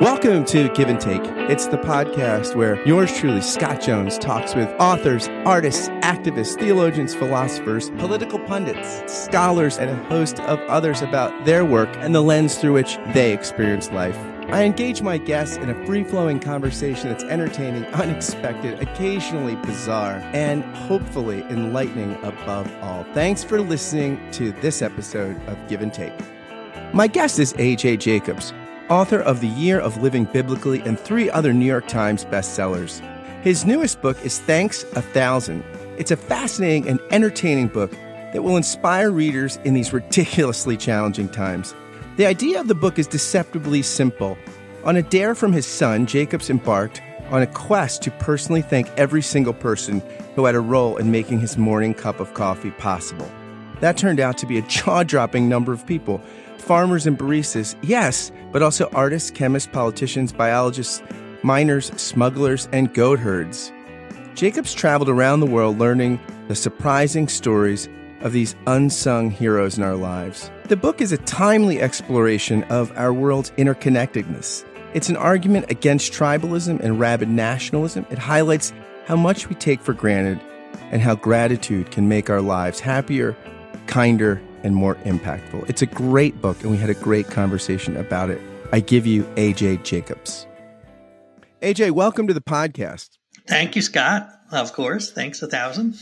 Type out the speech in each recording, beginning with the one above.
Welcome to Give and Take. It's the podcast where yours truly, Scott Jones, talks with authors, artists, activists, theologians, philosophers, political pundits, scholars, and a host of others about their work and the lens through which they experience life. I engage my guests in a free flowing conversation that's entertaining, unexpected, occasionally bizarre, and hopefully enlightening above all. Thanks for listening to this episode of Give and Take. My guest is AJ Jacobs author of The Year of Living Biblically and three other New York Times bestsellers. His newest book is Thanks a Thousand. It's a fascinating and entertaining book that will inspire readers in these ridiculously challenging times. The idea of the book is deceptively simple. On a dare from his son, Jacobs embarked on a quest to personally thank every single person who had a role in making his morning cup of coffee possible. That turned out to be a jaw dropping number of people farmers and baristas, yes, but also artists, chemists, politicians, biologists, miners, smugglers, and goat herds. Jacobs traveled around the world learning the surprising stories of these unsung heroes in our lives. The book is a timely exploration of our world's interconnectedness. It's an argument against tribalism and rabid nationalism. It highlights how much we take for granted and how gratitude can make our lives happier, kinder, and more impactful. It's a great book, and we had a great conversation about it. I give you AJ Jacobs. AJ, welcome to the podcast. Thank you, Scott. Of course. Thanks a thousand.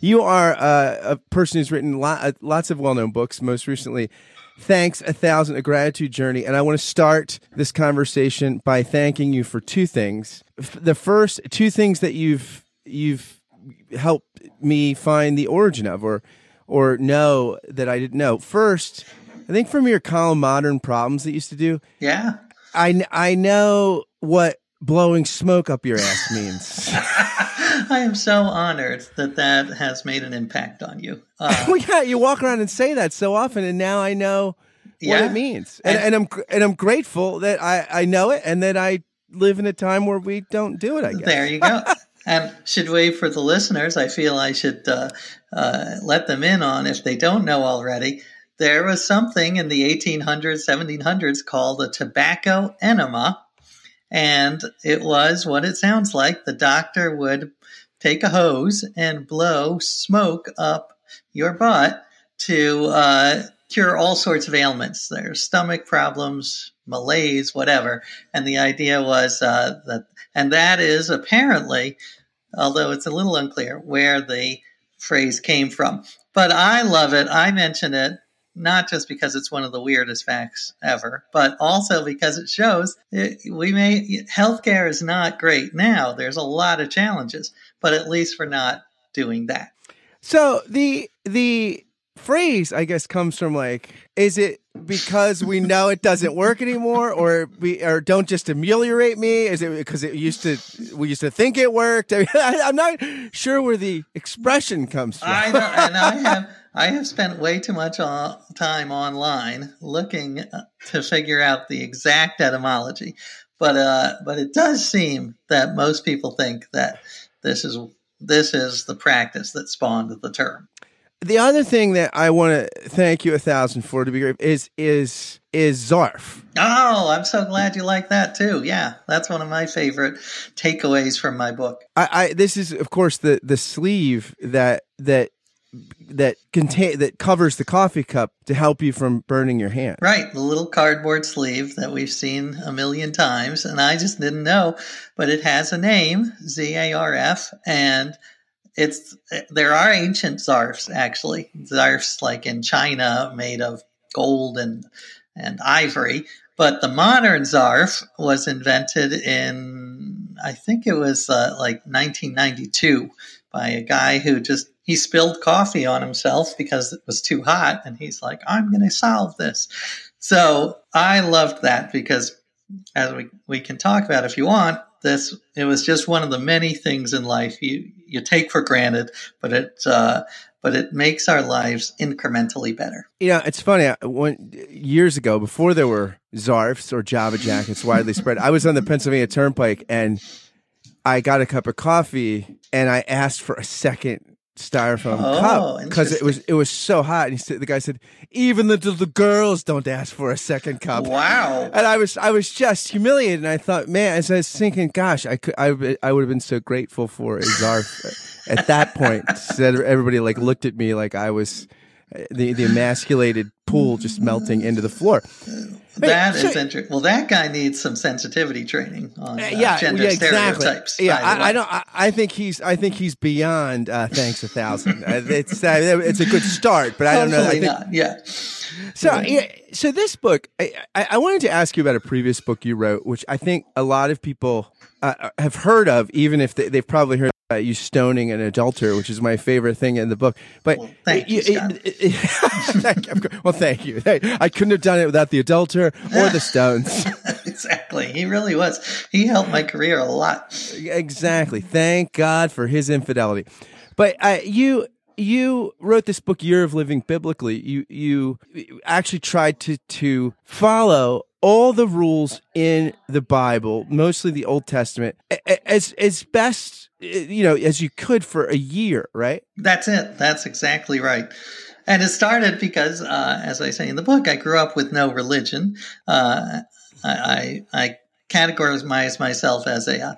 you are uh, a person who's written uh, lots of well known books, most recently. Thanks a thousand, a gratitude journey. And I want to start this conversation by thanking you for two things. The first, two things that you've, you've helped me find the origin of, or or know that I didn't know. First, I think from your column Modern Problems that used to do. Yeah. I, I know what blowing smoke up your ass means. I am so honored that that has made an impact on you. Uh, well, yeah, you walk around and say that so often, and now I know what yeah. it means, and, and, and, I'm and I'm grateful that I I know it, and that I live in a time where we don't do it. I guess there you go. And should we, for the listeners, I feel I should uh, uh, let them in on if they don't know already. There was something in the 1800s, 1700s called a tobacco enema. And it was what it sounds like. The doctor would take a hose and blow smoke up your butt to uh, cure all sorts of ailments. There's stomach problems, malaise, whatever. And the idea was uh, that, and that is apparently although it's a little unclear where the phrase came from. But I love it. I mention it not just because it's one of the weirdest facts ever, but also because it shows it, we may healthcare is not great now. There's a lot of challenges, but at least we're not doing that. So the the phrase I guess comes from like is it because we know it doesn't work anymore or we or don't just ameliorate me? Is it because it used to we used to think it worked? I am not sure where the expression comes from. I know, and I have I have spent way too much time online looking uh, to figure out the exact etymology. But uh but it does seem that most people think that this is this is the practice that spawned the term the other thing that I want to thank you a thousand for to be great is is is Zarf. Oh, I'm so glad you like that too. Yeah, that's one of my favorite takeaways from my book. I, I this is of course the the sleeve that that that contain that covers the coffee cup to help you from burning your hand. Right, the little cardboard sleeve that we've seen a million times, and I just didn't know, but it has a name, Z A R F, and it's there are ancient zarfs actually zarfs like in China made of gold and and ivory, but the modern zarf was invented in I think it was uh, like 1992 by a guy who just he spilled coffee on himself because it was too hot and he's like I'm going to solve this. So I loved that because as we, we can talk about if you want, this it was just one of the many things in life you you take for granted, but it uh, but it makes our lives incrementally better. Yeah, it's funny. When years ago, before there were Zarfs or Java jackets widely spread, I was on the Pennsylvania Turnpike and I got a cup of coffee and I asked for a second styrofoam Oh, cup because it was it was so hot. And he said, the guy said, even the the girls don't ask for a second cup. Wow. And I was I was just humiliated, and I thought, man, as I was thinking, gosh, I could I, would- I would have been so grateful for a zarf at that point. Said everybody like looked at me like I was uh, the the emasculated pool just melting into the floor. That so- is interesting. Well, that guy needs some sensitivity training on uh, yeah, gender yeah, exactly. stereotypes. Yeah, I, I don't. I, I think he's. I think he's beyond. Uh, thanks a thousand. Uh, it's uh, it's a good start, but I don't know. I think, not. Yeah. So, yeah, so this book, I, I, wanted to ask you about a previous book you wrote, which I think a lot of people uh, have heard of, even if they, they've probably heard about you stoning an adulterer, which is my favorite thing in the book. But Well, thank you, Scott. thank you. Well, thank you. Hey, I couldn't have done it without the adulterer or the stones. exactly. He really was. He helped my career a lot. exactly. Thank God for his infidelity. But uh, you you wrote this book, Year of Living Biblically. You you actually tried to to follow all the rules in the Bible, mostly the Old Testament, as as best you know as you could for a year, right? That's it. That's exactly right. And it started because, uh, as I say in the book, I grew up with no religion. Uh, I, I, I categorize myself as a, uh,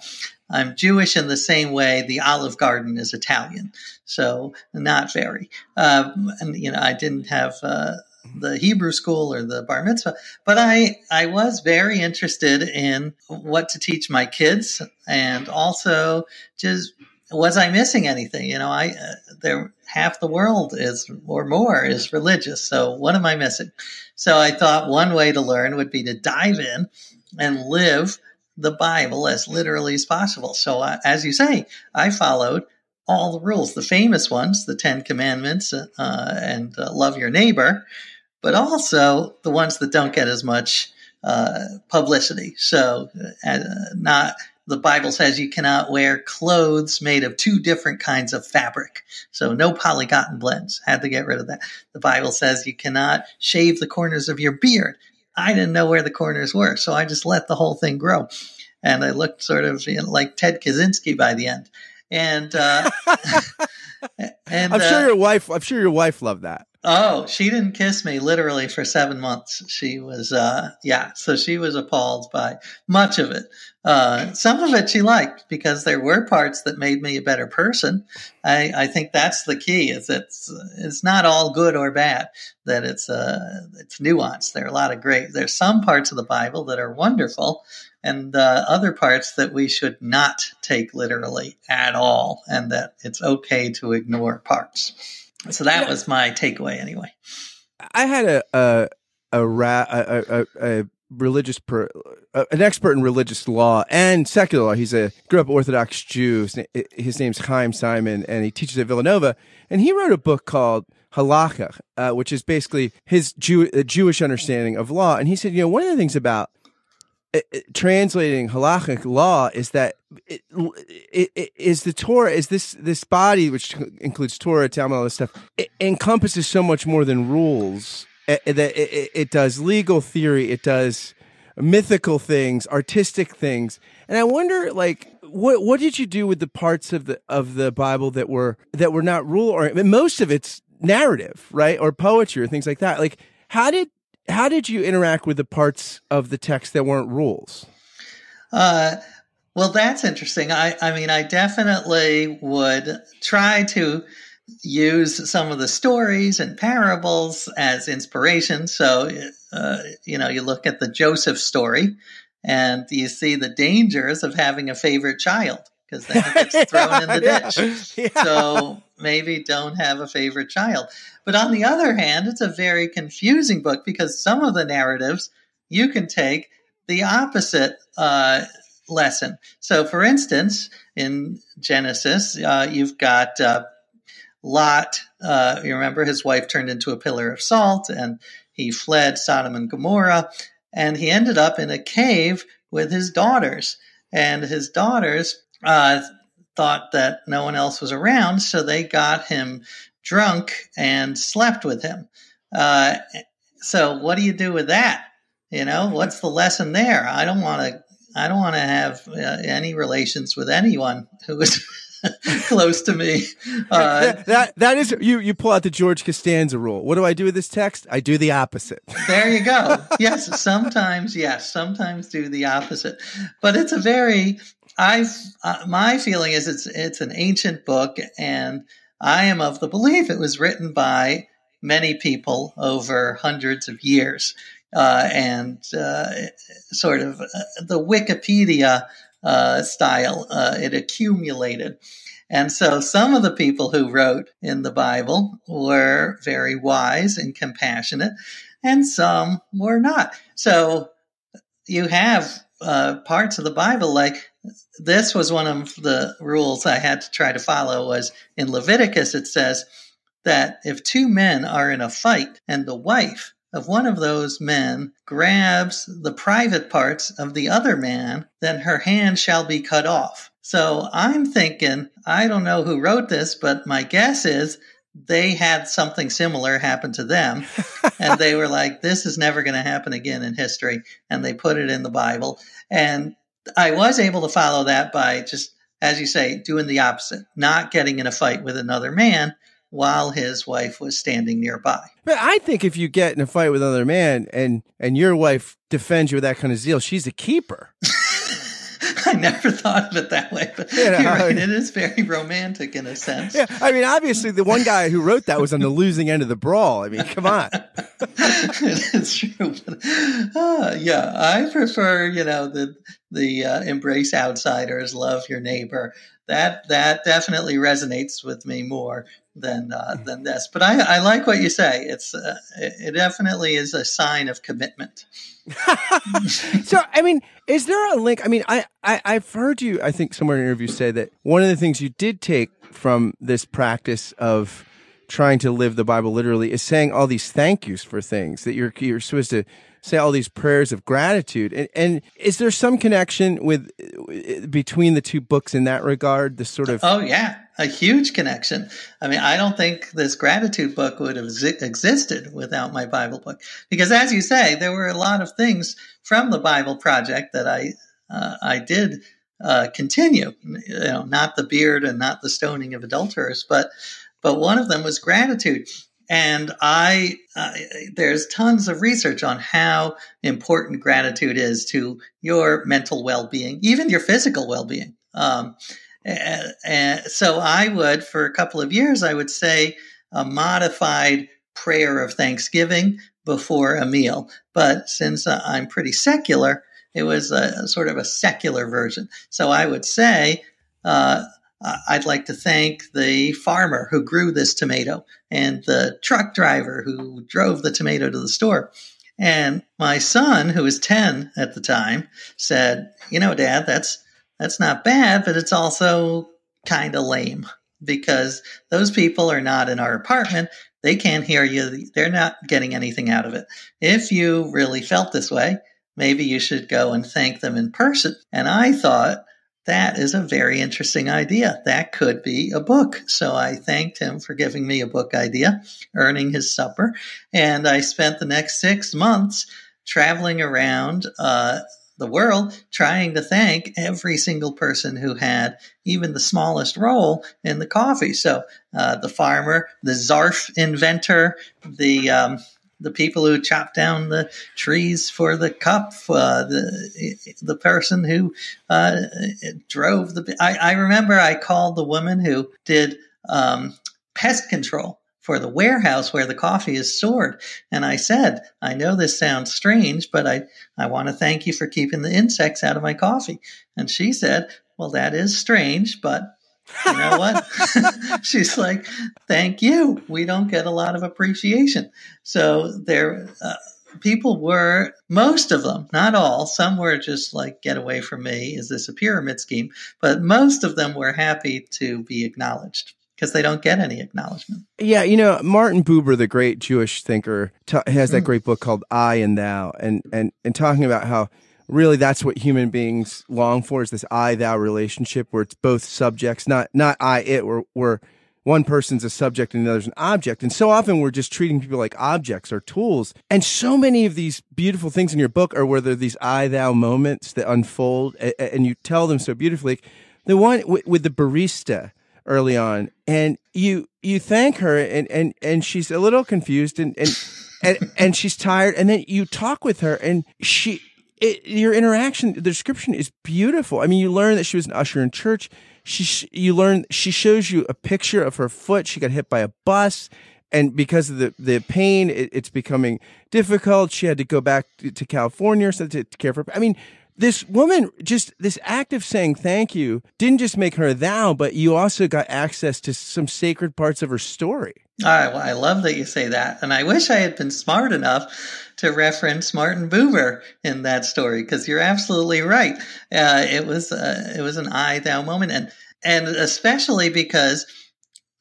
I'm Jewish in the same way the Olive Garden is Italian. So not very. Um, and, you know, I didn't have, uh, the Hebrew school or the bar mitzvah, but I, I was very interested in what to teach my kids and also just was I missing anything? You know, I uh, there half the world is or more is religious. So what am I missing? So I thought one way to learn would be to dive in and live the Bible as literally as possible. So uh, as you say, I followed all the rules, the famous ones, the Ten Commandments, uh, and uh, love your neighbor, but also the ones that don't get as much uh, publicity. So uh, not the Bible says you cannot wear clothes made of two different kinds of fabric. So no polycotton blends. Had to get rid of that. The Bible says you cannot shave the corners of your beard. I didn't know where the corners were, so I just let the whole thing grow. And I looked sort of you know, like Ted Kaczynski by the end. And, uh, and I'm uh, sure your wife. I'm sure your wife loved that. Oh, she didn't kiss me literally for seven months. She was, uh, yeah, so she was appalled by much of it. Uh, some of it she liked because there were parts that made me a better person. I, I think that's the key is it's, it's not all good or bad, that it's, uh, it's nuanced. There are a lot of great, there's some parts of the Bible that are wonderful and, uh, other parts that we should not take literally at all and that it's okay to ignore parts. So that Yeah. was my takeaway anyway. I had a a a, ra- a, a, a religious per, an expert in religious law and secular law. He's a grew up Orthodox Jew. His, his name's Chaim Saiman, and he teaches at Villanova. And he wrote a book called Halacha, uh, which is basically his Jew, uh, Jewish understanding of law. And he said, you know, one of the things about uh, uh, translating halachic law is that it, it, is the Torah is this this body which includes Torah, Talmud, all this stuff. Encompasses so much more than rules. That it does legal theory. It does mythical things, artistic things, and I wonder, like, what what did you do with the parts of the of the Bible that were that were not rule or most of it's narrative, right, or poetry or things like that. Like, how did how did you interact with the parts of the text that weren't rules? Uh, well, that's interesting. I, I mean, I definitely would try to use some of the stories and parables as inspiration. So, uh, you know, you look at the Joseph story and you see the dangers of having a favorite child because then it gets thrown in the Yeah. ditch. Yeah. So maybe don't have a favorite child. But on the other hand, it's a very confusing book because some of the narratives you can take the opposite uh, lesson. So, for instance, in Genesis, uh, you've got uh, Lot. Uh, you remember his wife turned into a pillar of salt and he fled Sodom and Gomorrah. And he ended up in a cave with his daughters. And his daughters uh, thought that no one else was around, so they got him drunk and slept with him. Uh, so, what do you do with that? You know, what's the lesson there? I don't want to. I don't want to have uh, any relations with anyone who is close to me. Uh, that, that, that is you. You pull out the George Costanza rule. What do I do with this text? I do the opposite. there you go. Yes, sometimes yes, sometimes do the opposite. But it's a very. I've uh, my feeling is it's it's an ancient book, and I am of the belief it was written by many people over hundreds of years. Uh, and uh, sort of uh, the Wikipedia uh, style. Uh, it accumulated. And so some of the people who wrote in the Bible were very wise and compassionate, and some were not. So you have uh, parts of the Bible like this was one of the rules I had to try to follow was in Leviticus it says that if two men are in a fight and the wife of one of those men grabs the private parts of the other man, then her hand shall be cut off. So I'm thinking, I don't know who wrote this, but my guess is they had something similar happen to them. and they were like, this is never going to happen again in history. And they put it in the Bible. And I was able to follow that by just, as you say, doing the opposite, not getting in a fight with another man while his wife was standing nearby. But I think if you get in a fight with another man and and your wife defends you with that kind of zeal, she's a keeper. I never thought of it that way, but you know, right, it is very romantic in a sense. Yeah, I mean, obviously, the one guy who wrote that was on the losing end of the brawl. I mean, come on. it is true. But, uh, yeah, I prefer, you know, the the uh, embrace outsiders, love your neighbor. That that definitely resonates with me more than uh, mm. than this. But I, I like what you say. It's uh, it definitely is a sign of commitment. so I mean, is there a link? I mean, I, I I've heard you. I think somewhere in an interview say that one of the things you did take from this practice of trying to live the Bible literally is saying all these thank yous for things that you're you're supposed to say all these prayers of gratitude. And, and is there some connection with between the two books in that regard? The sort of oh yeah, a huge connection. I mean, I don't think this gratitude book would have existed without my Bible book because, as you say, there were a lot of things from the Bible project that I uh, I did. Uh, continue, you know, not the beard and not the stoning of adulterers, but but one of them was gratitude. And I, uh, there's tons of research on how important gratitude is to your mental well-being, even your physical well-being. Um, and, so I would, for a couple of years, I would say a modified prayer of thanksgiving before a meal. But since uh, I'm pretty secular, it was a, sort of a secular version. So I would say, uh, I'd like to thank the farmer who grew this tomato and the truck driver who drove the tomato to the store. And my son, who was 10 at the time, said, You know, Dad, that's, that's not bad, but it's also kind of lame because those people are not in our apartment. They can't hear you. They're not getting anything out of it. If you really felt this way, maybe you should go and thank them in person. And I thought, that is a very interesting idea. That could be a book. So I thanked him for giving me a book idea, earning his supper. And I spent the next six months traveling around uh, the world trying to thank every single person who had even the smallest role in the coffee. So uh, the farmer, the Zarf inventor, the um, the people who chopped down the trees for the cup, uh, the the person who uh, drove the. I, I, remember I called the woman who did um, pest control for the warehouse where the coffee is stored, and I said, "I know this sounds strange, but I I want to thank you for keeping the insects out of my coffee." And she said, "Well, that is strange, but." you know what? She's like, thank you. We don't get a lot of appreciation. So there, uh, people were, most of them, not all, some were just like, get away from me. Is this a pyramid scheme? But most of them were happy to be acknowledged because they don't get any acknowledgement. Yeah, you know, Martin Buber, the great Jewish thinker, has that mm. great book called I and Thou, and and and talking about how really that's what human beings long for is this I thou relationship where it's both subjects, not not I it, where where one person's a subject and the other's an object. And so often we're just treating people like objects or tools. And so many of these beautiful things in your book are where there are these I thou moments that unfold and you tell them so beautifully. the one with the barista early on, and you you thank her, and and and she's a little confused, and and and, and she's tired, and then you talk with her, and she. It, your interaction, the description is beautiful. I mean, you learn that she was an usher in church. She, you learn, she shows you a picture of her foot. She got hit by a bus and because of the the pain, it, it's becoming difficult. She had to go back to, to California so to, to care for. I mean, this woman just this act of saying thank you didn't just make her thou, but you also got access to some sacred parts of her story. I, I love that you say that, and I wish I had been smart enough to reference Martin Buber in that story because you're absolutely right. Uh, it was uh, it was an I thou moment, and and especially because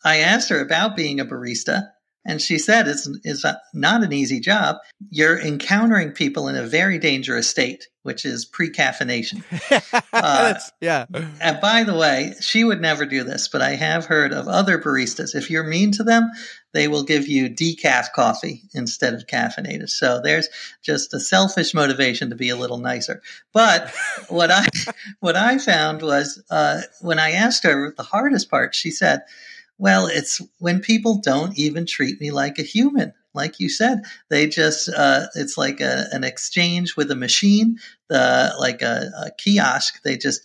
I asked her about being a barista, and she said it's, it's not an easy job. You're encountering people in a very dangerous state, which is pre caffeination. uh, yeah. And by the way, she would never do this, but I have heard of other baristas. If you're mean to them, they will give you decaf coffee instead of caffeinated. So there's just a selfish motivation to be a little nicer. But what I what I found was uh, when I asked her the hardest part, she said, well, it's when people don't even treat me like a human. Like you said, they just, uh, it's like a, an exchange with a machine, the, like a, a kiosk. They just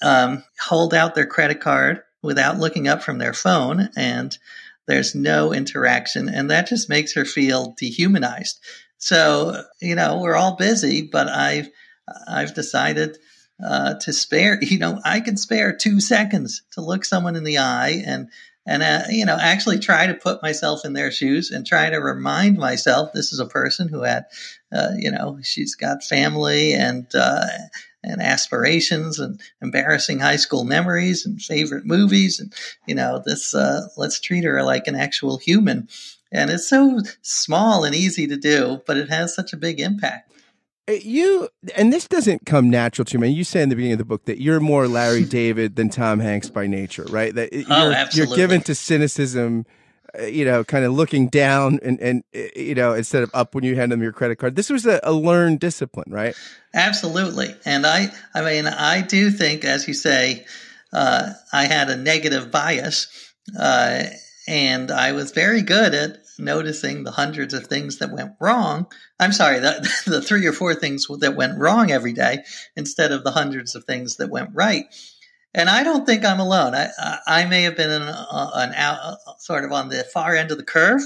um, hold out their credit card without looking up from their phone and there's no interaction. And that just makes her feel dehumanized. So, you know, we're all busy, but I've, I've decided uh, to spare, you know, I can spare two seconds to look someone in the eye and, and, uh, you know, actually try to put myself in their shoes and try to remind myself this is a person who had, uh, you know, she's got family and, uh, and aspirations and embarrassing high school memories and favorite movies. And, you know, this, uh, let's treat her like an actual human. And it's so small and easy to do, but it has such a big impact. Uh, you and this doesn't come natural to me. You say in the beginning of the book that you're more Larry David than Tom Hanks by nature, right? That you're, oh, absolutely. you're given to cynicism, uh, you know, kind of looking down and and uh, you know instead of up when you hand them your credit card. This was a, a learned discipline, right? Absolutely, and I I mean I do think, as you say, uh, I had a negative bias, uh, and I was very good at noticing the hundreds of things that went wrong. I'm sorry, the, the three or four things that went wrong every day instead of the hundreds of things that went right. And I don't think I'm alone. I, I may have been an, an out, sort of on the far end of the curve,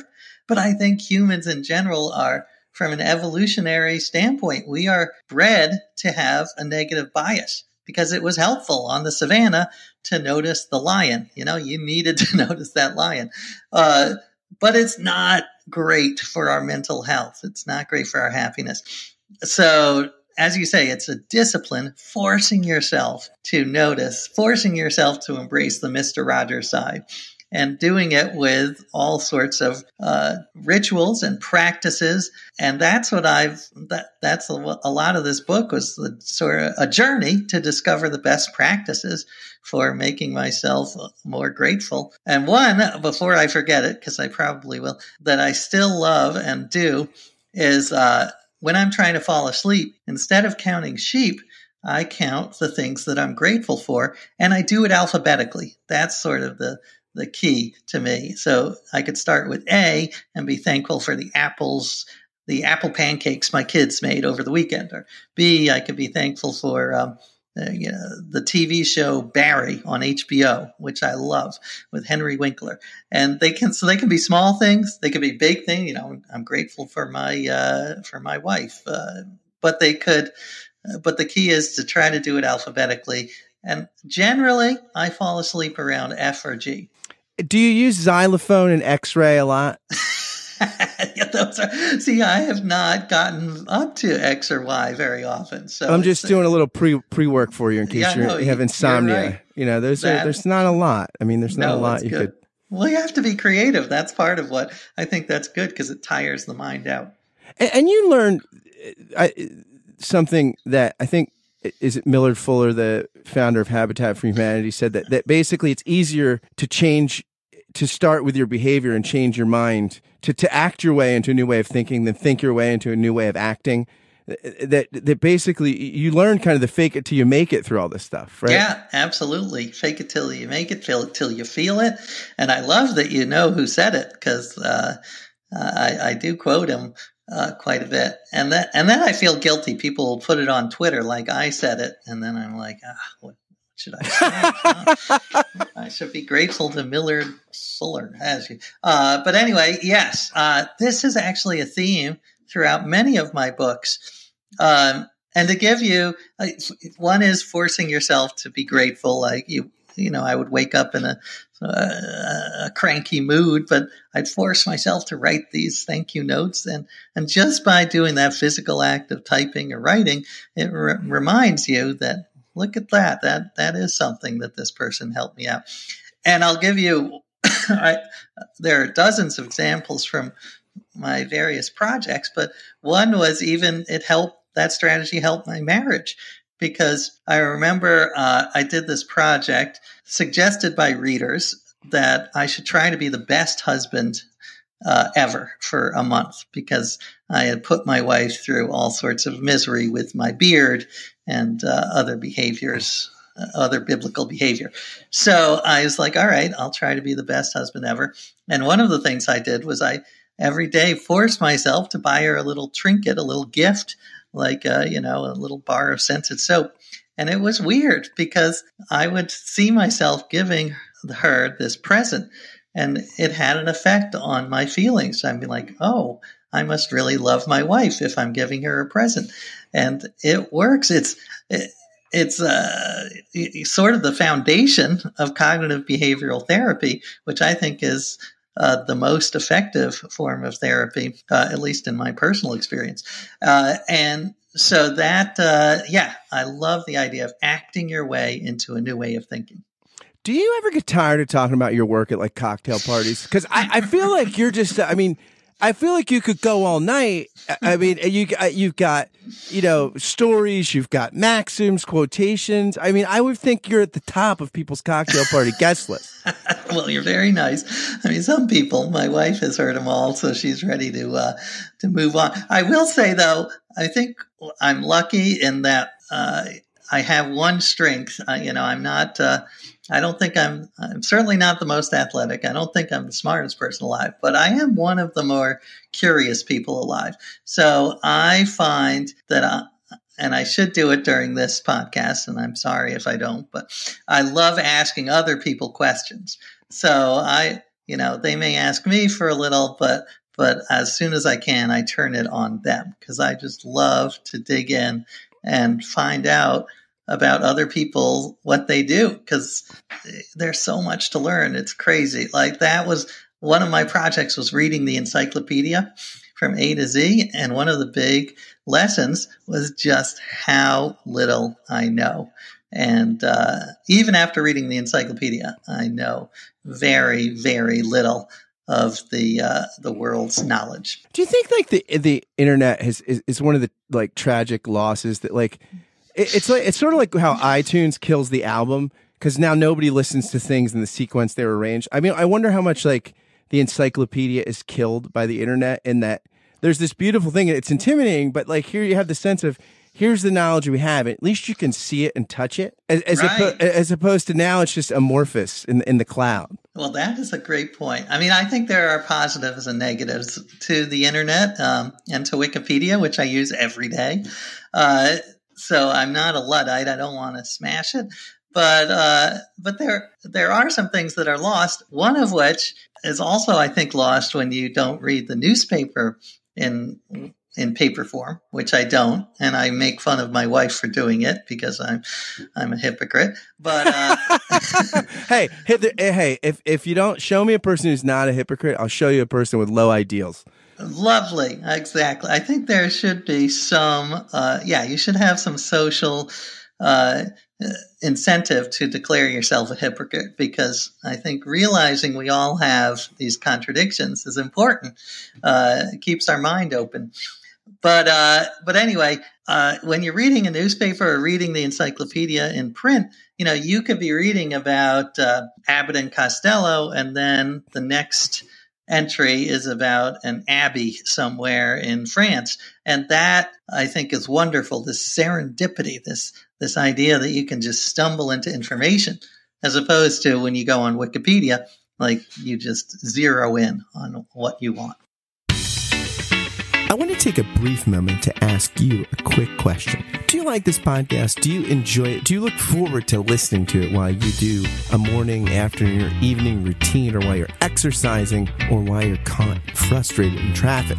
but I think humans in general are, from an evolutionary standpoint, we are bred to have a negative bias because it was helpful on the savannah to notice the lion. You know, you needed to notice that lion. Uh, but it's not great for our mental health. It's not great for our happiness. So, as you say, it's a discipline, forcing yourself to notice, forcing yourself to embrace the Mr. Rogers side and doing it with all sorts of uh, rituals and practices. And that's what I've, that, that's a, a lot of this book was the, sort of a journey to discover the best practices for making myself more grateful. And one, before I forget it, because I probably will, that I still love and do is uh, when I'm trying to fall asleep, instead of counting sheep, I count the things that I'm grateful for, and I do it alphabetically. That's sort of the the key to me. So I could start with A and be thankful for the apples, the apple pancakes my kids made over the weekend. Or B, I could be thankful for um, uh, you know, the TV show Barry on HBO, which I love with Henry Winkler. And they can so they can be small things, they can be big things. You know, I'm grateful for my uh, for my wife, uh, but they could. Uh, but the key is to try to do it alphabetically. And generally, I fall asleep around F or G. Do you use xylophone and X-ray a lot? yeah, those are, see, I have not gotten up to X or Y very often. So I'm just doing a little pre pre work for you in case yeah, no, you have insomnia. Right. You know, there's that, a, there's not a lot. I mean, there's not no, a lot you good. could. Well, you have to be creative. That's part of what I think that's good because it tires the mind out. And, and you learn uh, something that I think is it Millard Fuller, the founder of Habitat for Humanity, said that that basically it's easier to change to start with your behavior and change your mind to, to act your way into a new way of thinking then think your way into a new way of acting that that basically you learn kind of the fake it till you make it through all this stuff, right? Yeah, absolutely. Fake it till you make it, feel it till you feel it. And I love that you know who said it because uh, I, I do quote him uh, quite a bit, and that and then I feel guilty. People put it on Twitter like I said it, and then I'm like, ah, what should I? I should be grateful to Millard Fuller you. Uh, but anyway, yes, uh, this is actually a theme throughout many of my books. Um, and to give you uh, one is forcing yourself to be grateful, like you you know, I would wake up in a, a, a cranky mood, but I'd force myself to write these thank you notes. And, and just by doing that physical act of typing or writing, it re- reminds you that, look at that, that, that is something that this person helped me out. And I'll give you, I, there are dozens of examples from my various projects, but one was even it helped that strategy helped my marriage because I remember uh, I did this project suggested by readers that I should try to be the best husband uh, ever for a month because I had put my wife through all sorts of misery with my beard and uh, other behaviors, uh, other biblical behavior. So I was like, all right, I'll try to be the best husband ever. And one of the things I did was I every day forced myself to buy her a little trinket, a little gift like uh, you know a little bar of scented soap and it was weird because i would see myself giving her this present and it had an effect on my feelings be like oh i must really love my wife if i'm giving her a present and it works it's it, it's uh, sort of the foundation of cognitive behavioral therapy, which I think is uh, the most effective form of therapy, uh, at least in my personal experience. Uh, and so that, uh, yeah, I love the idea of acting your way into a new way of thinking. Do you ever get tired of talking about your work at like cocktail parties? Because I, I feel like you're just, I mean, I feel like you could go all night. I mean, you uh, you've got you know stories, you've got maxims, quotations. I mean, I would think you're at the top of people's cocktail party guest list. well, you're very nice. I mean, some people. My wife has heard them all, so she's ready to uh, to move on. I will say though, I think I'm lucky in that uh, I have one strength. Uh, you know, I'm not. I don't think I'm, I'm certainly not the most athletic. I don't think I'm the smartest person alive, but I am one of the more curious people alive. So I find that I, and I should do it during this podcast, and I'm sorry if I don't, but I love asking other people questions. So I, you know, they may ask me for a little, but but as soon as I can, I turn it on them because I just love to dig in and find out about other people what they do because there's so much to learn. It's crazy. Like that was one of my projects was reading the encyclopedia from a to z and one of the big lessons was just how little i know. And uh, even after reading the encyclopedia i know very very little of the uh, the world's knowledge. Do you think like the the internet has is, is one of the like tragic losses that like it, it's like it's sort of like how iTunes kills the album because now nobody listens to things in the sequence they're arranged. I mean, I wonder how much like the encyclopedia is killed by the internet in that there's this beautiful thing and it's intimidating, but like here you have the sense of here's the knowledge we have. At least you can see it and touch it, as as, right. oppo- as opposed to now it's just amorphous in in the cloud. Well, that is a great point. I mean, I think there are positives and negatives to the internet um, and to Wikipedia, which I use every day. Uh, so I'm not a luddite. I don't want to smash it, but uh, but there there are some things that are lost. One of which is also, I think, lost when you don't read the newspaper in in paper form, which I don't, and I make fun of my wife for doing it because I'm I'm a hypocrite. But uh, hey, hey, if if you don't show me a person who's not a hypocrite, I'll show you a person with low ideals. Lovely. Exactly. I think there should be some, uh, yeah, you should have some social uh, incentive to declare yourself a hypocrite because I think realizing we all have these contradictions is important. Uh, it keeps our mind open. But uh, but anyway, uh, when you're reading a newspaper or reading the encyclopedia in print, you know you could be reading about uh, Abbott and Costello, and then the next entry is about an abbey somewhere in France. And that I think is wonderful. This serendipity, this, this idea that you can just stumble into information as opposed to when you go on Wikipedia, like you just zero in on what you want. I want to take a brief moment to ask you a quick question. Do you like this podcast? Do you enjoy it? Do you look forward to listening to it while you do a morning, afternoon, or evening routine, or while you're exercising, or while you're caught frustrated in traffic?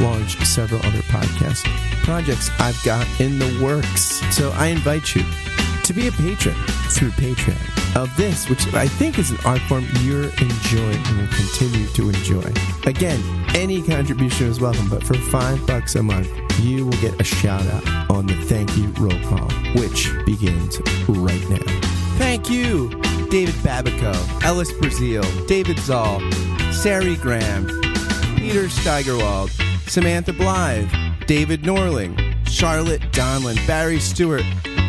launch several other podcast projects I've got in the works. So I invite you to be a patron through Patreon of this, which I think is an art form you're enjoying and will continue to enjoy. Again, any contribution is welcome, but for five bucks a month, you will get a shout out on the thank you roll call, which begins right now. Thank you, David Babico, Ellis Brazil, David Zoll, Sari Graham, Peter Steigerwald, Samantha Blythe, David Norling, Charlotte Donlin, Barry Stewart,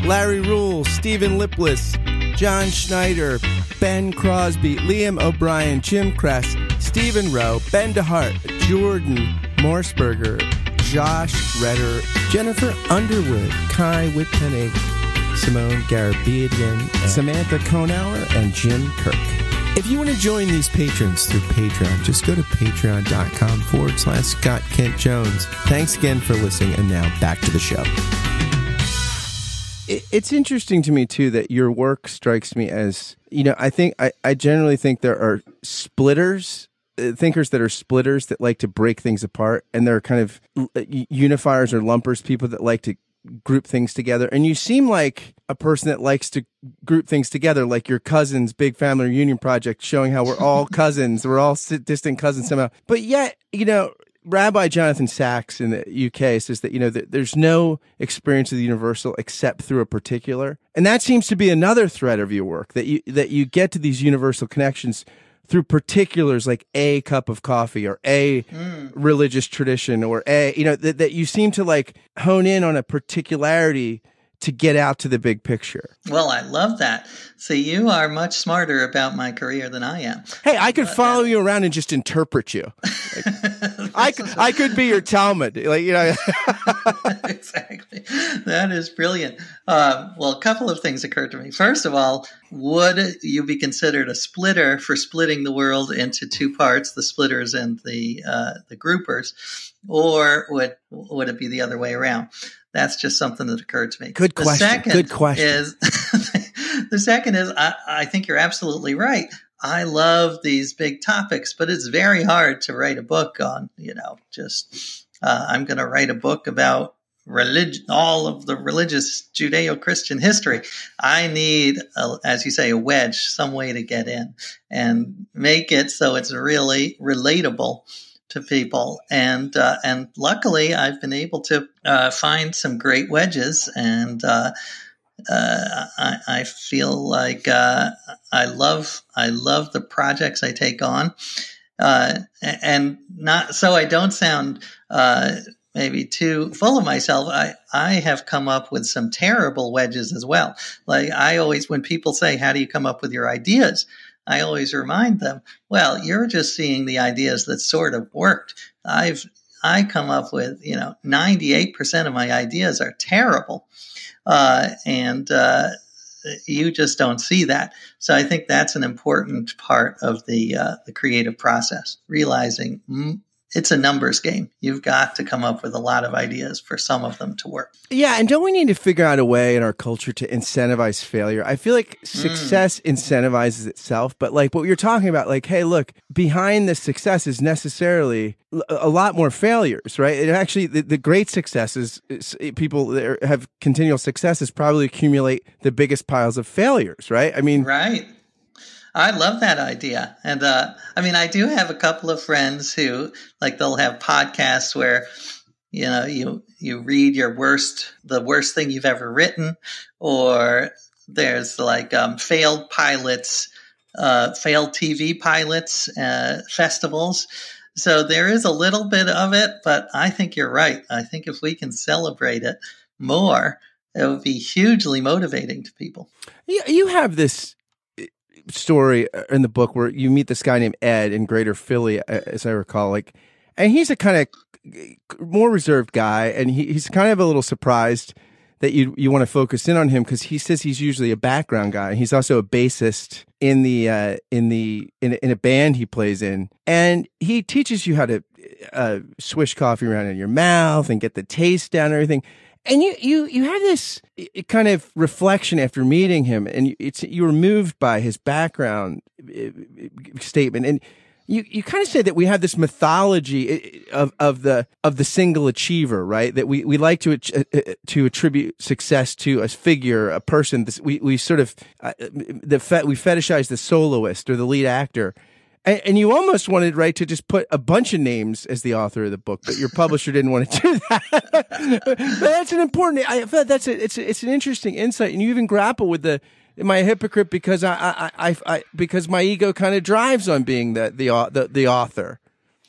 Larry Rule, Stephen Lipless, John Schneider, Ben Crosby, Liam O'Brien, Jim Kress, Stephen Rowe, Ben DeHart, Jordan Morsberger, Josh Redder, Jennifer Underwood, Kai Whitpenny, Simone Garabedian, Samantha Konauer, and Jim Kirk. If you want to join these patrons through Patreon, just go to patreon.com forward slash Scott Kent Jones. Thanks again for listening, and now back to the show. It's interesting to me, too, that your work strikes me as, you know, I think, I, I generally think there are splitters uh, thinkers that are splitters that like to break things apart and there are kind of uh, unifiers or lumpers people that like to group things together. And you seem like a person that likes to group things together, like your cousin's big family reunion project, showing how we're all cousins, we're all distant cousins somehow. But yet, you know, Rabbi Jonathan Sacks in the UK says that, you know, that there's no experience of the universal except through a particular. And that seems to be another thread of your work that you, that you get to these universal connections through particulars like a cup of coffee or a mm. religious tradition or a you know that, that you seem to like hone in on a particularity to get out to the big picture. Well, I love that. So you are much smarter about my career than I am. Hey, I could follow that. you around and just interpret you. Like, I could, I could be your Talmud, like you know. exactly. That is brilliant. Uh, well, a couple of things occurred to me. First of all, would you be considered a splitter for splitting the world into two parts, the splitters and the uh, the groupers, or would would it be the other way around? That's just something that occurred to me. Good question. Good question. Is the second is I, I think you're absolutely right. I love these big topics, but it's very hard to write a book on. You know, just uh, I'm going to write a book about religion, all of the religious Judeo-Christian history. I need, a, as you say, a wedge, some way to get in and make it so it's really relatable to people. And uh, and luckily, I've been able to uh, find some great wedges, and uh, uh I, I, feel like uh, I love I love the projects I take on, uh, and not so I don't sound. Maybe too full of myself. I, I have come up with some terrible wedges as well. Like I always, when people say, how do you come up with your ideas? I always remind them, well, you're just seeing the ideas that sort of worked. I've I come up with, you know, 98% of my ideas are terrible. Uh, and uh, you just don't see that. So I think that's an important part of the uh, the creative process, realizing mm, it's a numbers game. You've got to come up with a lot of ideas for some of them to work. Yeah, and don't we need to figure out a way in our culture to incentivize failure? I feel like mm. success mm. incentivizes itself, but like what you're talking about, like, hey, look, behind the success is necessarily a lot more failures, right? It actually, the, the great successes, people that have continual successes probably accumulate the biggest piles of failures, right? I mean, right. I love that idea. And uh, I mean, I do have a couple of friends who, like, they'll have podcasts where, you know, you you read your worst, the worst thing you've ever written, or there's like um, failed pilots, uh, failed TV pilots, uh, festivals. So there is a little bit of it, but I think you're right. I think if we can celebrate it more, it would be hugely motivating to people. You have this story uh, in the book where you meet this guy named Ed in Greater Philly, uh, as I recall, like, and he's a kind of more reserved guy, and he, he's kind of a little surprised that you you want to focus in on him because he says he's usually a background guy. He's also a bassist in the uh, in the in in a band he plays in, and he teaches you how to uh, swish coffee around in your mouth and get the taste down and everything. And you you you have this kind of reflection after meeting him, and it's you were moved by his background uh, statement and you you kind of say that we have this mythology eh, of of the of the single achiever, right? That we, we like to to attribute success to a figure, a person. We we sort of uh, the we fetishize the soloist or the lead actor. And, and, you almost wanted, right, to just put a bunch of names as the author of the book, but your publisher didn't want to do that. but that's an important. I thought that's a, it's a, it's an interesting insight, and you even grapple with the am I a hypocrite because I, I, I, I because my ego kind of drives on being the, the, the, the author?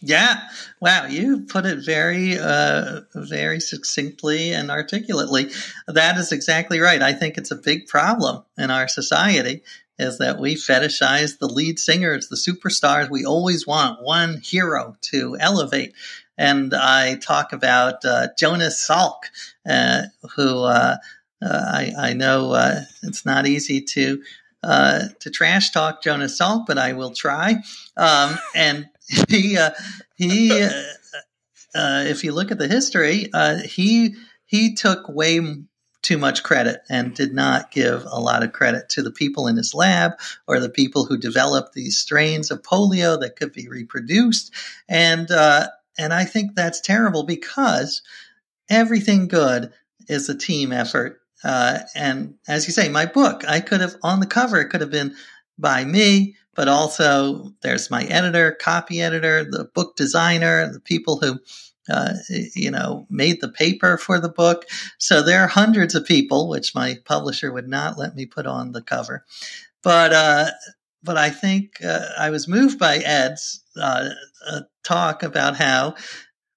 Yeah. Wow. You put it very, uh, very succinctly and articulately. That is exactly right. I think it's a big problem in our society is that we fetishize the lead singers, the superstars. We always want one hero to elevate. And I talk about uh, Jonas Salk, uh, who uh, uh, I, I, know uh, it's not easy to uh, to trash talk Jonas Salk, but I will try. Um, and he he, if you look at the history, he he took way too much credit and did not give a lot of credit to the people in his lab or the people who developed these strains of polio that could be reproduced. And uh, and I think that's terrible because everything good is a team effort uh, and as you say, my book, I could have on the cover, it could have been by me, but also there's my editor, copy editor, the book designer, the people who, uh, you know, made the paper for the book. So there are hundreds of people, which my publisher would not let me put on the cover. But, uh, but I think uh, I was moved by Ed's uh, talk about how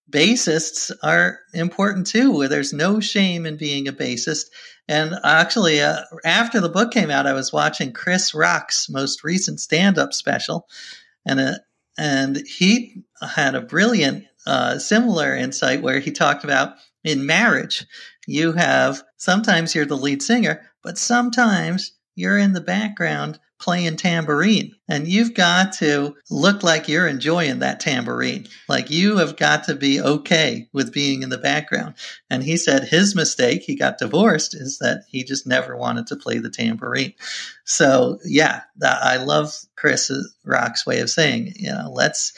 bassists are important too, where there's no shame in being a bassist. And actually, uh, after the book came out, I was watching Chris Rock's most recent stand-up special, and uh, and he had a brilliant uh, similar insight where he talked about in marriage, you have sometimes you're the lead singer, but sometimes you're in the background playing tambourine. And you've got to look like you're enjoying that tambourine. Like you have got to be okay with being in the background. And he said his mistake, he got divorced, is that he just never wanted to play the tambourine. So, yeah, I love Chris Rock's way of saying, you know, let's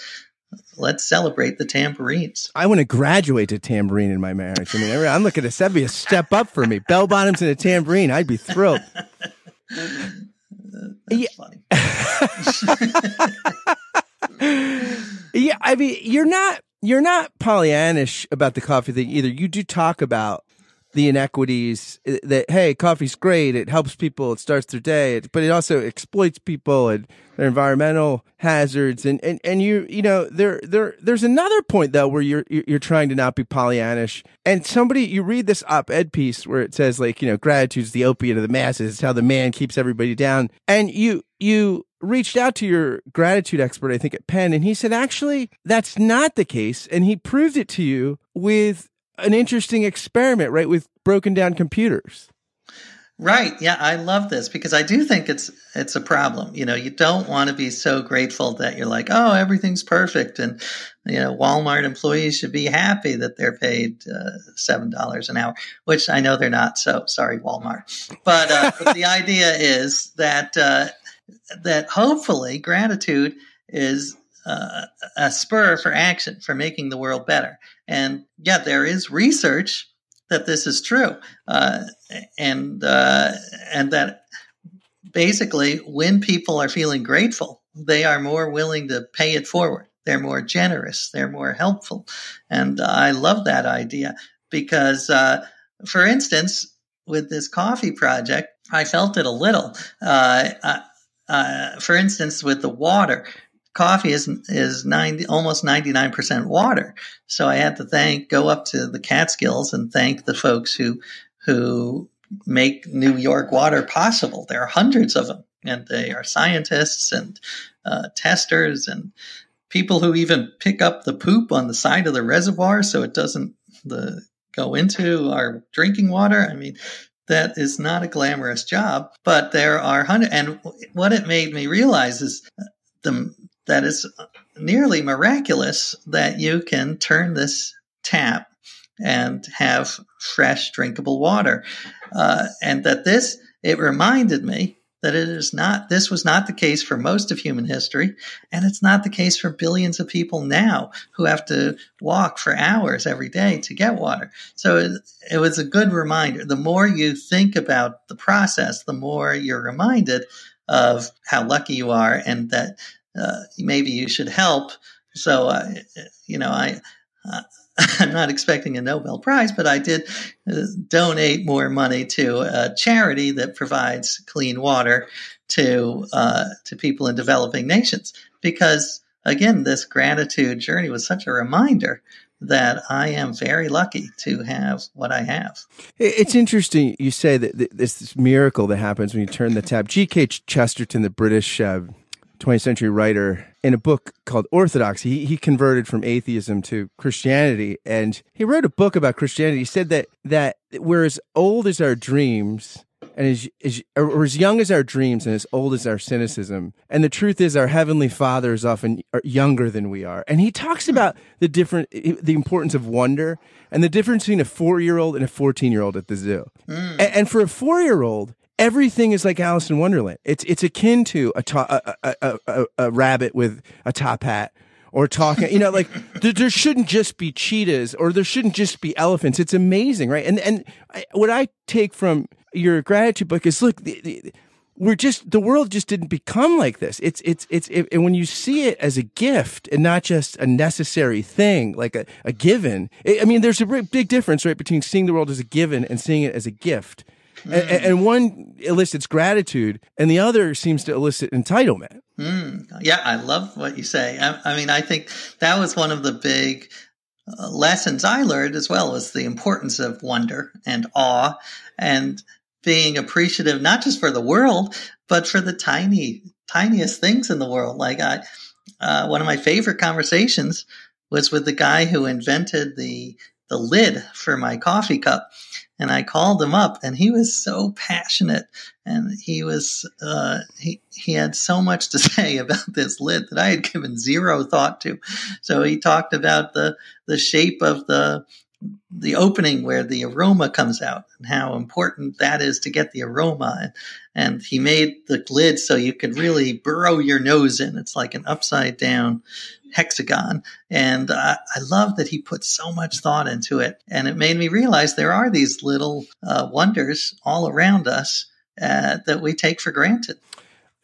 let's celebrate the tambourines. I want to graduate to tambourine in my marriage. I mean, I'm looking at that'd be a step up for me. Bell bottoms and a tambourine, I'd be thrilled. That's yeah. funny. yeah, I mean, you're not you're not Pollyannish about the coffee thing either. You do talk about the inequities uh, that hey coffee's great it helps people it starts their day but it also exploits people and their environmental hazards and, and and you you know there there there's another point though where you're you're trying to not be pollyannish and somebody you read this op-ed piece where it says like you know gratitude's the opiate of the masses it's how the man keeps everybody down and you you reached out to your gratitude expert, I think at Penn, and he said, actually, that's not the case. And he proved it to you with an interesting experiment, right, with broken down computers. Right. Yeah, I love this because I do think it's it's a problem. You know, you don't want to be so grateful that you're like, oh, everything's perfect, and you know, Walmart employees should be happy that they're paid uh, seven dollars an hour, which I know they're not. So sorry, Walmart. But, uh, but the idea is that uh, that hopefully gratitude is uh, a spur for action for making the world better. And yeah, there is research that this is true, uh, and uh, and that basically when people are feeling grateful, they are more willing to pay it forward. they're more generous, they're more helpful. And I love that idea because, uh, for instance, with this coffee project, I felt it a little. Uh, uh, uh for instance, with the water, coffee is is 90 almost 99% water. So i had to thank go up to the catskills and thank the folks who who make new york water possible. There are hundreds of them and they are scientists and uh, testers and people who even pick up the poop on the side of the reservoir so it doesn't the, go into our drinking water. I mean that is not a glamorous job but there are hundred and what it made me realize is the that is nearly miraculous that you can turn this tap and have fresh drinkable water. Uh, and that this, it reminded me that it is not, this was not the case for most of human history. And it's not the case for billions of people now who have to walk for hours every day to get water. So it, it was a good reminder. The more you think about the process, the more you're reminded of how lucky you are and that uh, maybe you should help. So, uh, you know, I, uh, I'm not expecting a Nobel Prize, but I did uh, donate more money to a charity that provides clean water to uh, to people in developing nations. Because again, this gratitude journey was such a reminder that I am very lucky to have what I have. It's interesting you say that this, miracle that happens when you turn the tap. G.K. Chesterton, the British uh, 20th century writer in a book called Orthodoxy. He, he converted from atheism to Christianity and he wrote a book about Christianity. He said that, that we're as old as our dreams and as, as, or as young as our dreams and as old as our cynicism. And the truth is our heavenly father is often younger than we are. And he talks about the different, the importance of wonder and the difference between a four year old and a 14 year old at the zoo. Mm. And, and for a four year old, everything is like Alice in Wonderland. It's it's akin to a, to- a, a, a, a, rabbit with a top hat or talking. You know, like there, there, shouldn't just be cheetahs or there shouldn't just be elephants. It's amazing, right? And and I, what I take from your gratitude book is look. The, the, we're just the world just didn't become like this. It's it's it's it, and when you see it as a gift and not just a necessary thing, like a, a given. It, I mean, there's a big difference, right, between seeing the world as a given and seeing it as a gift. Mm. And, and, one elicits gratitude, and the other seems to elicit entitlement. Mm. Yeah, I love what you say. I, I, mean, I think that was one of the big uh, lessons I learned as well was the importance of wonder and awe and being appreciative not just for the world but for the tiny tiniest things in the world. Like I, uh, one of my favorite conversations was with the guy who invented the the lid for my coffee cup and I called him up, and he was so passionate, and he was uh, he he had so much to say about this lid that I had given zero thought to. So he talked about the the shape of the the opening where the aroma comes out and how important that is to get the aroma. And, he made the lid so you could really burrow your nose in. It's like an upside down hexagon. And uh, I love that he put so much thought into it. And it made me realize there are these little uh, wonders all around us uh, that we take for granted.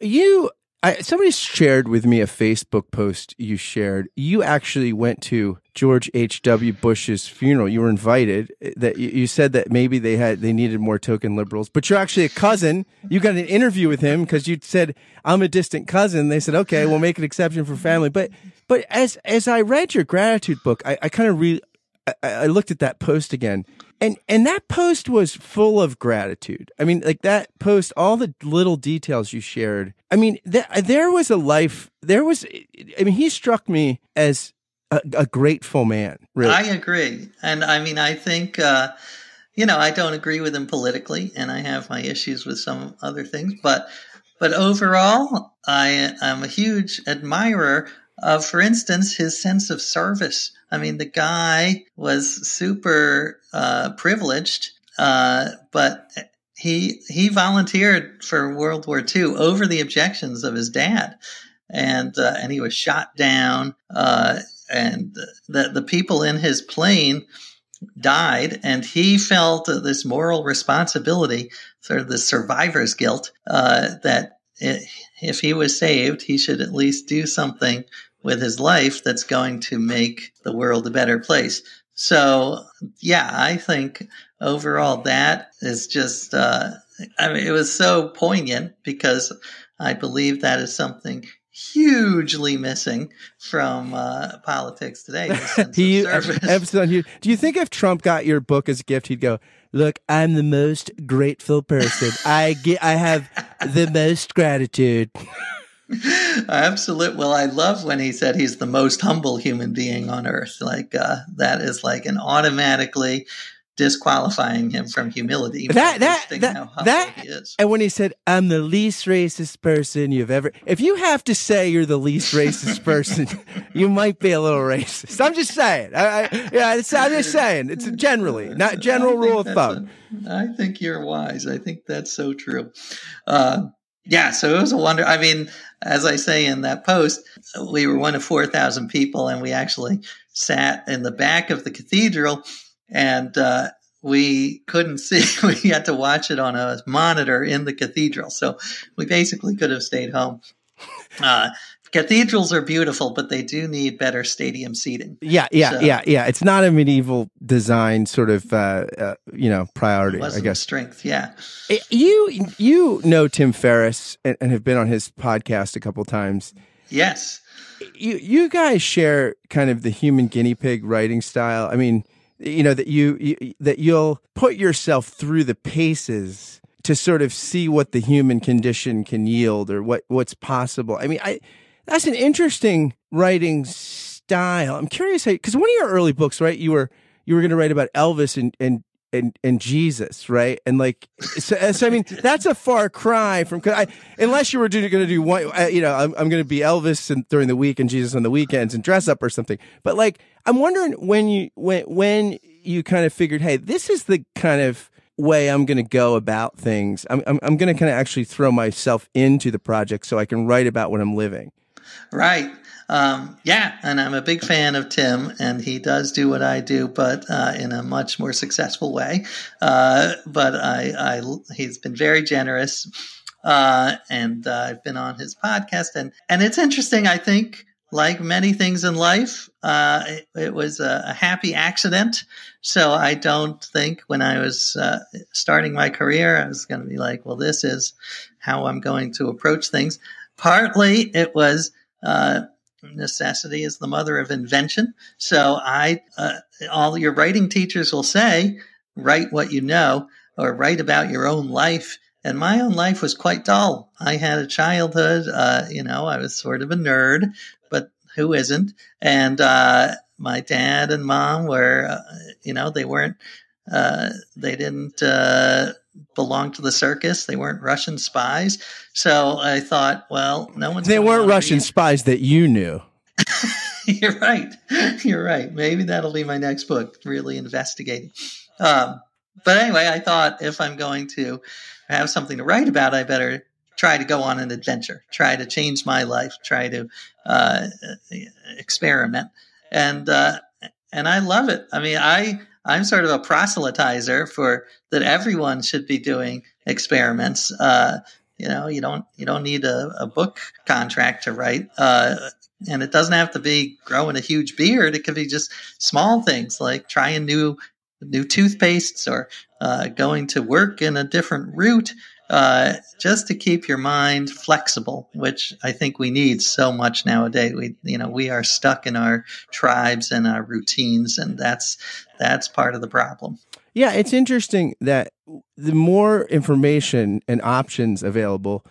You I, somebody shared with me a Facebook post you shared. You actually went to George H. W. Bush's funeral. You were invited. Eh, that you said that maybe they had they needed more token liberals, but you're actually a cousin. You got an interview with him because you said I'm a distant cousin. They said okay, we'll make an exception for family. But but as as I read your gratitude book, I, I kind of re I, looked at that post again and and that post was full of gratitude. I mean, like that post, all the little details you shared. I mean, th- there was a life. There was. I mean, he struck me as a, a grateful man. Really, I agree, and I mean, I think. Uh, you know, I don't agree with him politically, and I have my issues with some other things. But, but overall, I am a huge admirer of, for instance, his sense of service I mean, the guy was super uh, privileged, uh, but he he volunteered for World War II over the objections of his dad, and uh, and he was shot down, uh, and the the people in his plane died, and he felt this moral responsibility, sort of the survivor's guilt, uh, that it, if he was saved, he should at least do something with his life that's going to make the world a better place. So, yeah, I think overall that is just, uh, I mean, it was so poignant because I believe that is something hugely missing from uh, politics today. he emphasis on you. Do you think if Trump got your book as a gift, he'd go, "Look, I'm the most grateful person. I get, I have the most gratitude." Absolute. Well, I love when he said he's the most humble human being on earth. Like uh, that is like an automatically disqualifying him from humility. That that that, that and when he said, "I'm the least racist person you've ever," if you have to say you're the least racist person, you might be a little racist. I'm just saying. I, I, yeah, I'm just saying. It's generally not general rule of thumb. A, I think you're wise. I think that's so true. Uh, yeah, so it was a wonder. I mean, as I say in that post, we were one of 4,000 people and we actually sat in the back of the cathedral and uh, we couldn't see. We had to watch it on a monitor in the cathedral. So we basically could have stayed home. Uh, cathedrals are beautiful, but they do need better stadium seating. Yeah, yeah, so, yeah, yeah. It's not a medieval design sort of uh, uh, you know priority. I guess strength. Yeah. Eh, you you know Tim Ferriss and, and have been on his podcast a couple times. Yes. You you guys share kind of the human guinea pig writing style. I mean you know that you, you that you'll put yourself through the paces to sort of see what the human condition can yield or what what's possible. I mean, I that's an interesting writing style. I'm curious because one of your early books, right? You were you were going to write about Elvis and and and and Jesus, right? And like, so, so I mean, that's a far cry from. I, unless you were going to do one, uh, you know, I'm, I'm going to be Elvis and, during the week and Jesus on the weekends and dress up or something. But like, I'm wondering when you when when you kind of figured, hey, this is the kind of way I'm going to go about things. I'm I'm, I'm going to kind of actually throw myself into the project so I can write about what I'm living. Right. Um, yeah, and I'm a big fan of Tim, and he does do what I do, but uh, in a much more successful way. Uh, but I, I, he's been very generous, uh, and uh, I've been on his podcast, and and it's interesting. I think, like many things in life, uh, it, it, was a, a, happy accident. So I don't think when I was uh, starting my career, I was going to be like, well, this is how I'm going to approach things. Partly it was uh, necessity is the mother of invention. So I, uh, all your writing teachers will say, write what you know or write about your own life. And my own life was quite dull. I had a childhood, uh, you know, I was sort of a nerd, who isn't? And, uh, my dad and mom were, uh, you know, they weren't, uh, they didn't, uh, belonged to the circus. They weren't Russian spies. So I thought, well, no one's. They weren't Russian spies that you knew. You're right. You're right. Maybe that'll be my next book, really investigating. Um, but anyway, I thought if I'm going to have something to write about, I better try to go on an adventure, try to change my life, try to uh, experiment, and uh, and I love it. I mean, I I'm sort of a proselytizer for that everyone should be doing experiments. Uh, you know, you don't you don't need a, a book contract to write, uh, and it doesn't have to be growing a huge beard. It could be just small things like trying new new toothpastes or uh, going to work in a different route uh, just to keep your mind flexible, which I think we need so much nowadays. We, you know, we are stuck in our tribes and our routines, and that's that's part of the problem. Yeah, it's interesting that the more information and options available,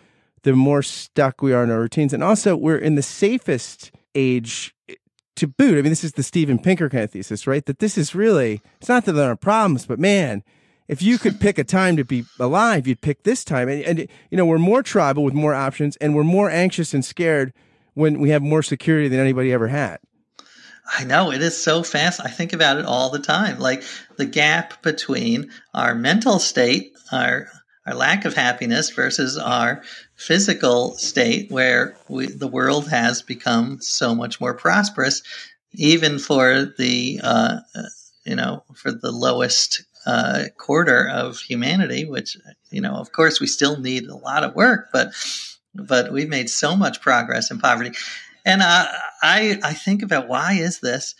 the more stuck we are in our routines, and also we're in the safest age to boot. I mean, this is the Steven Pinker kind of thesis, right? That this is really it's not that there are problems, but man if you could pick a time to be alive, you'd pick this time. And, and, you know, we're more tribal with more options, and we're more anxious and scared when we have more security than anybody ever had. I know it is so fast. I think about it all the time. Like the gap between our mental state, our our lack of happiness versus our physical state, where we, the world has become so much more prosperous, even for the uh, you know for the lowest uh, quarter of humanity, which you know, of course, we still need a lot of work, but but we've made so much progress in poverty. And uh, I I think about why is this,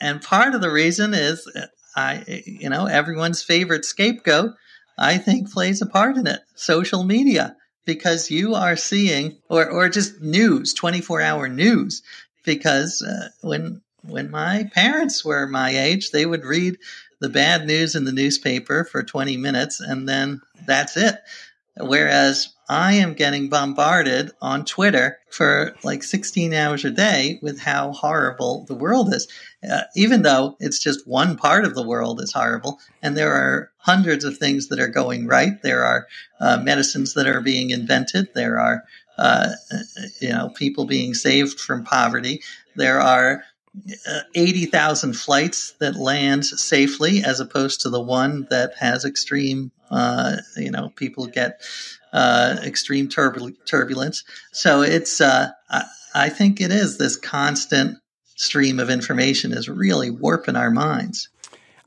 and part of the reason is uh, I you know everyone's favorite scapegoat. I think plays a part in it. Social media because you are seeing or or just news 24 hour news because uh, when when my parents were my age they would read the bad news in the newspaper for 20 minutes and then that's it whereas I am getting bombarded on Twitter for like 16 hours a day with how horrible the world is. Uh, even though it's just one part of the world is horrible, and there are hundreds of things that are going right. There are uh, medicines that are being invented. There are, uh, you know, people being saved from poverty. There are 80,000 flights that land safely as opposed to the one that has extreme, uh, you know, people get uh, extreme turbul- turbulence. So it's, uh, I, I think it is this constant stream of information is really warping our minds.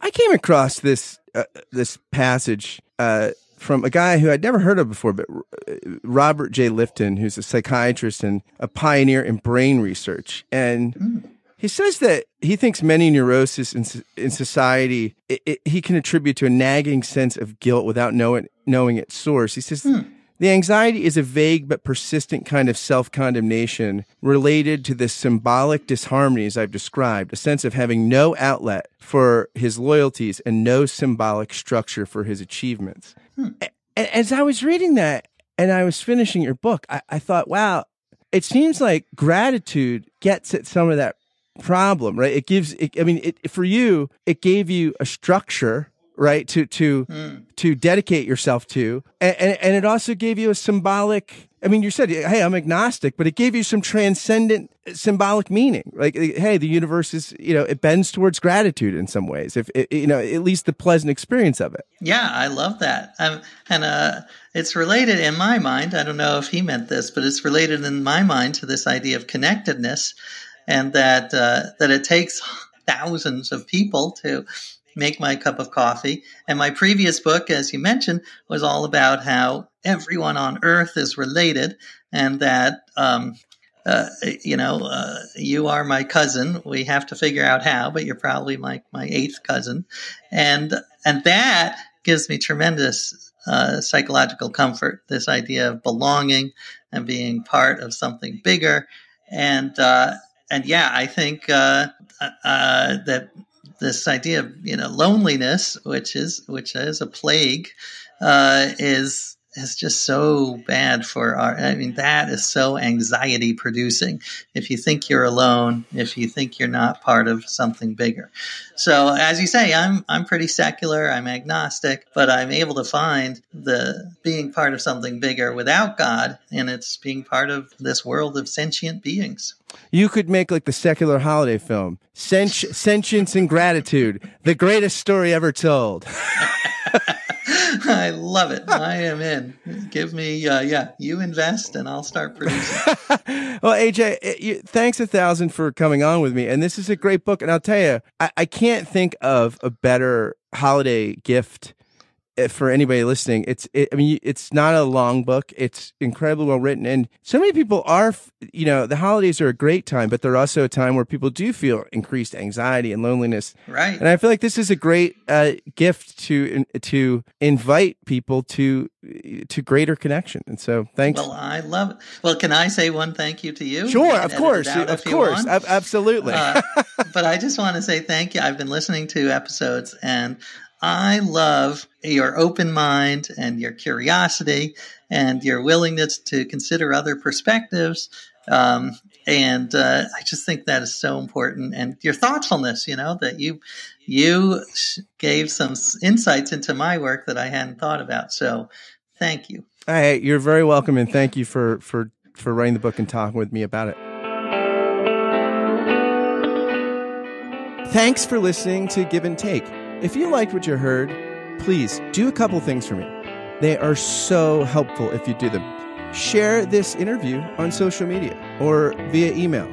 I came across this uh, this passage uh, from a guy who I'd never heard of before, but uh, Robert J. Lifton, who's a psychiatrist and a pioneer in brain research, and. Mm he says that he thinks many neuroses in, in society it, it, he can attribute to a nagging sense of guilt without knowing knowing its source. He says hmm. the anxiety is a vague but persistent kind of self condemnation related to the symbolic disharmonies I've described, a sense of having no outlet for his loyalties and no symbolic structure for his achievements. Hmm. As I was reading that and I was finishing your book, I, I thought, wow, it seems like gratitude gets at some of that problem, right? It gives, it, I mean, it, for you, it gave you a structure, right? To, to, mm. to dedicate yourself to. And, and, and it also gave you a symbolic, I mean, you said, hey, I'm agnostic, but it gave you some transcendent symbolic meaning. Like, hey, the universe is, you know, it bends towards gratitude in some ways, if, it, you know, at least the pleasant experience of it. Yeah, I love that. Um, and, uh, it's related in my mind. I don't know if he meant this, but it's related in my mind to this idea of connectedness and that uh, that it takes thousands of people to make my cup of coffee. And my previous book, as you mentioned, was all about how everyone on Earth is related, and that um, uh, you know uh, you are my cousin. We have to figure out how, but you're probably my my eighth cousin, and and that gives me tremendous uh, psychological comfort. This idea of belonging and being part of something bigger, and uh, and yeah, I think uh, uh, that this idea of you know loneliness, which is which is a plague, uh, is is just so bad for our i mean that is so anxiety producing. If you think you're alone if you think you're not part of something bigger. So as you say i'm i'm pretty secular i'm agnostic but i'm able to find the being part of something bigger without god and it's being part of this world of sentient beings. You could make like the secular holiday film. Senti- sentience and gratitude. The greatest story ever told I love it. I am in. Give me, uh, yeah, you invest and I'll start producing. well, AJ, it, you, thanks a thousand for coming on with me. And this is a great book. And I'll tell you, I, I can't think of a better holiday gift for anybody listening, it's it, I mean it's not a long book. It's incredibly well written, and so many people are. You know, the holidays are a great time, but they're also a time where people do feel increased anxiety and loneliness. Right. And I feel like this is a great uh, gift to to invite people to to greater connection. And so, thanks. Well, I love it. Well, can I say one thank you to you? Sure, of course, of course, absolutely. uh, but I just want to say thank you. I've been listening to episodes and I love your open mind and your curiosity and your willingness to consider other perspectives. Um, and uh, I just think that is so important. And your thoughtfulness, you know, that you you gave some insights into my work that I hadn't thought about. So, thank you. Hey, you're very welcome, and thank you for for for writing the book and talking with me about it. Thanks for listening to Give and Take. If you liked what you heard, please do a couple things for me. They are so helpful if you do them. Share this interview on social media or via email,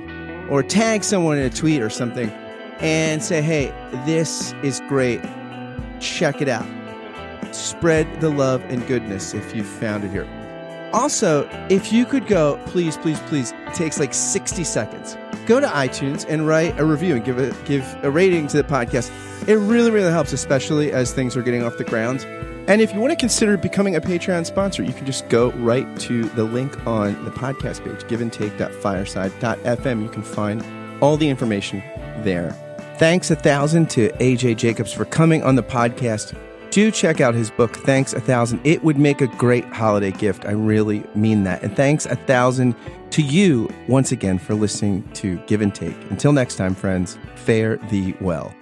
or tag someone in a tweet or something and say, hey, this is great. Check it out. Spread the love and goodness if you found it here. Also, if you could go, please, please, please takes like 60 seconds. Go to iTunes and write a review and give a give a rating to the podcast. It really, really helps, especially as things are getting off the ground. And if you want to consider becoming a Patreon sponsor, you can just go right to the link on the podcast page, giveandtake.fireside.fm. You can find all the information there. Thanks a thousand to AJ Jacobs for coming on the podcast. Do check out his book, Thanks a Thousand. It would make a great holiday gift. I really mean that. And thanks a thousand to you once again for listening to Give and Take. Until next time, friends, fare thee well.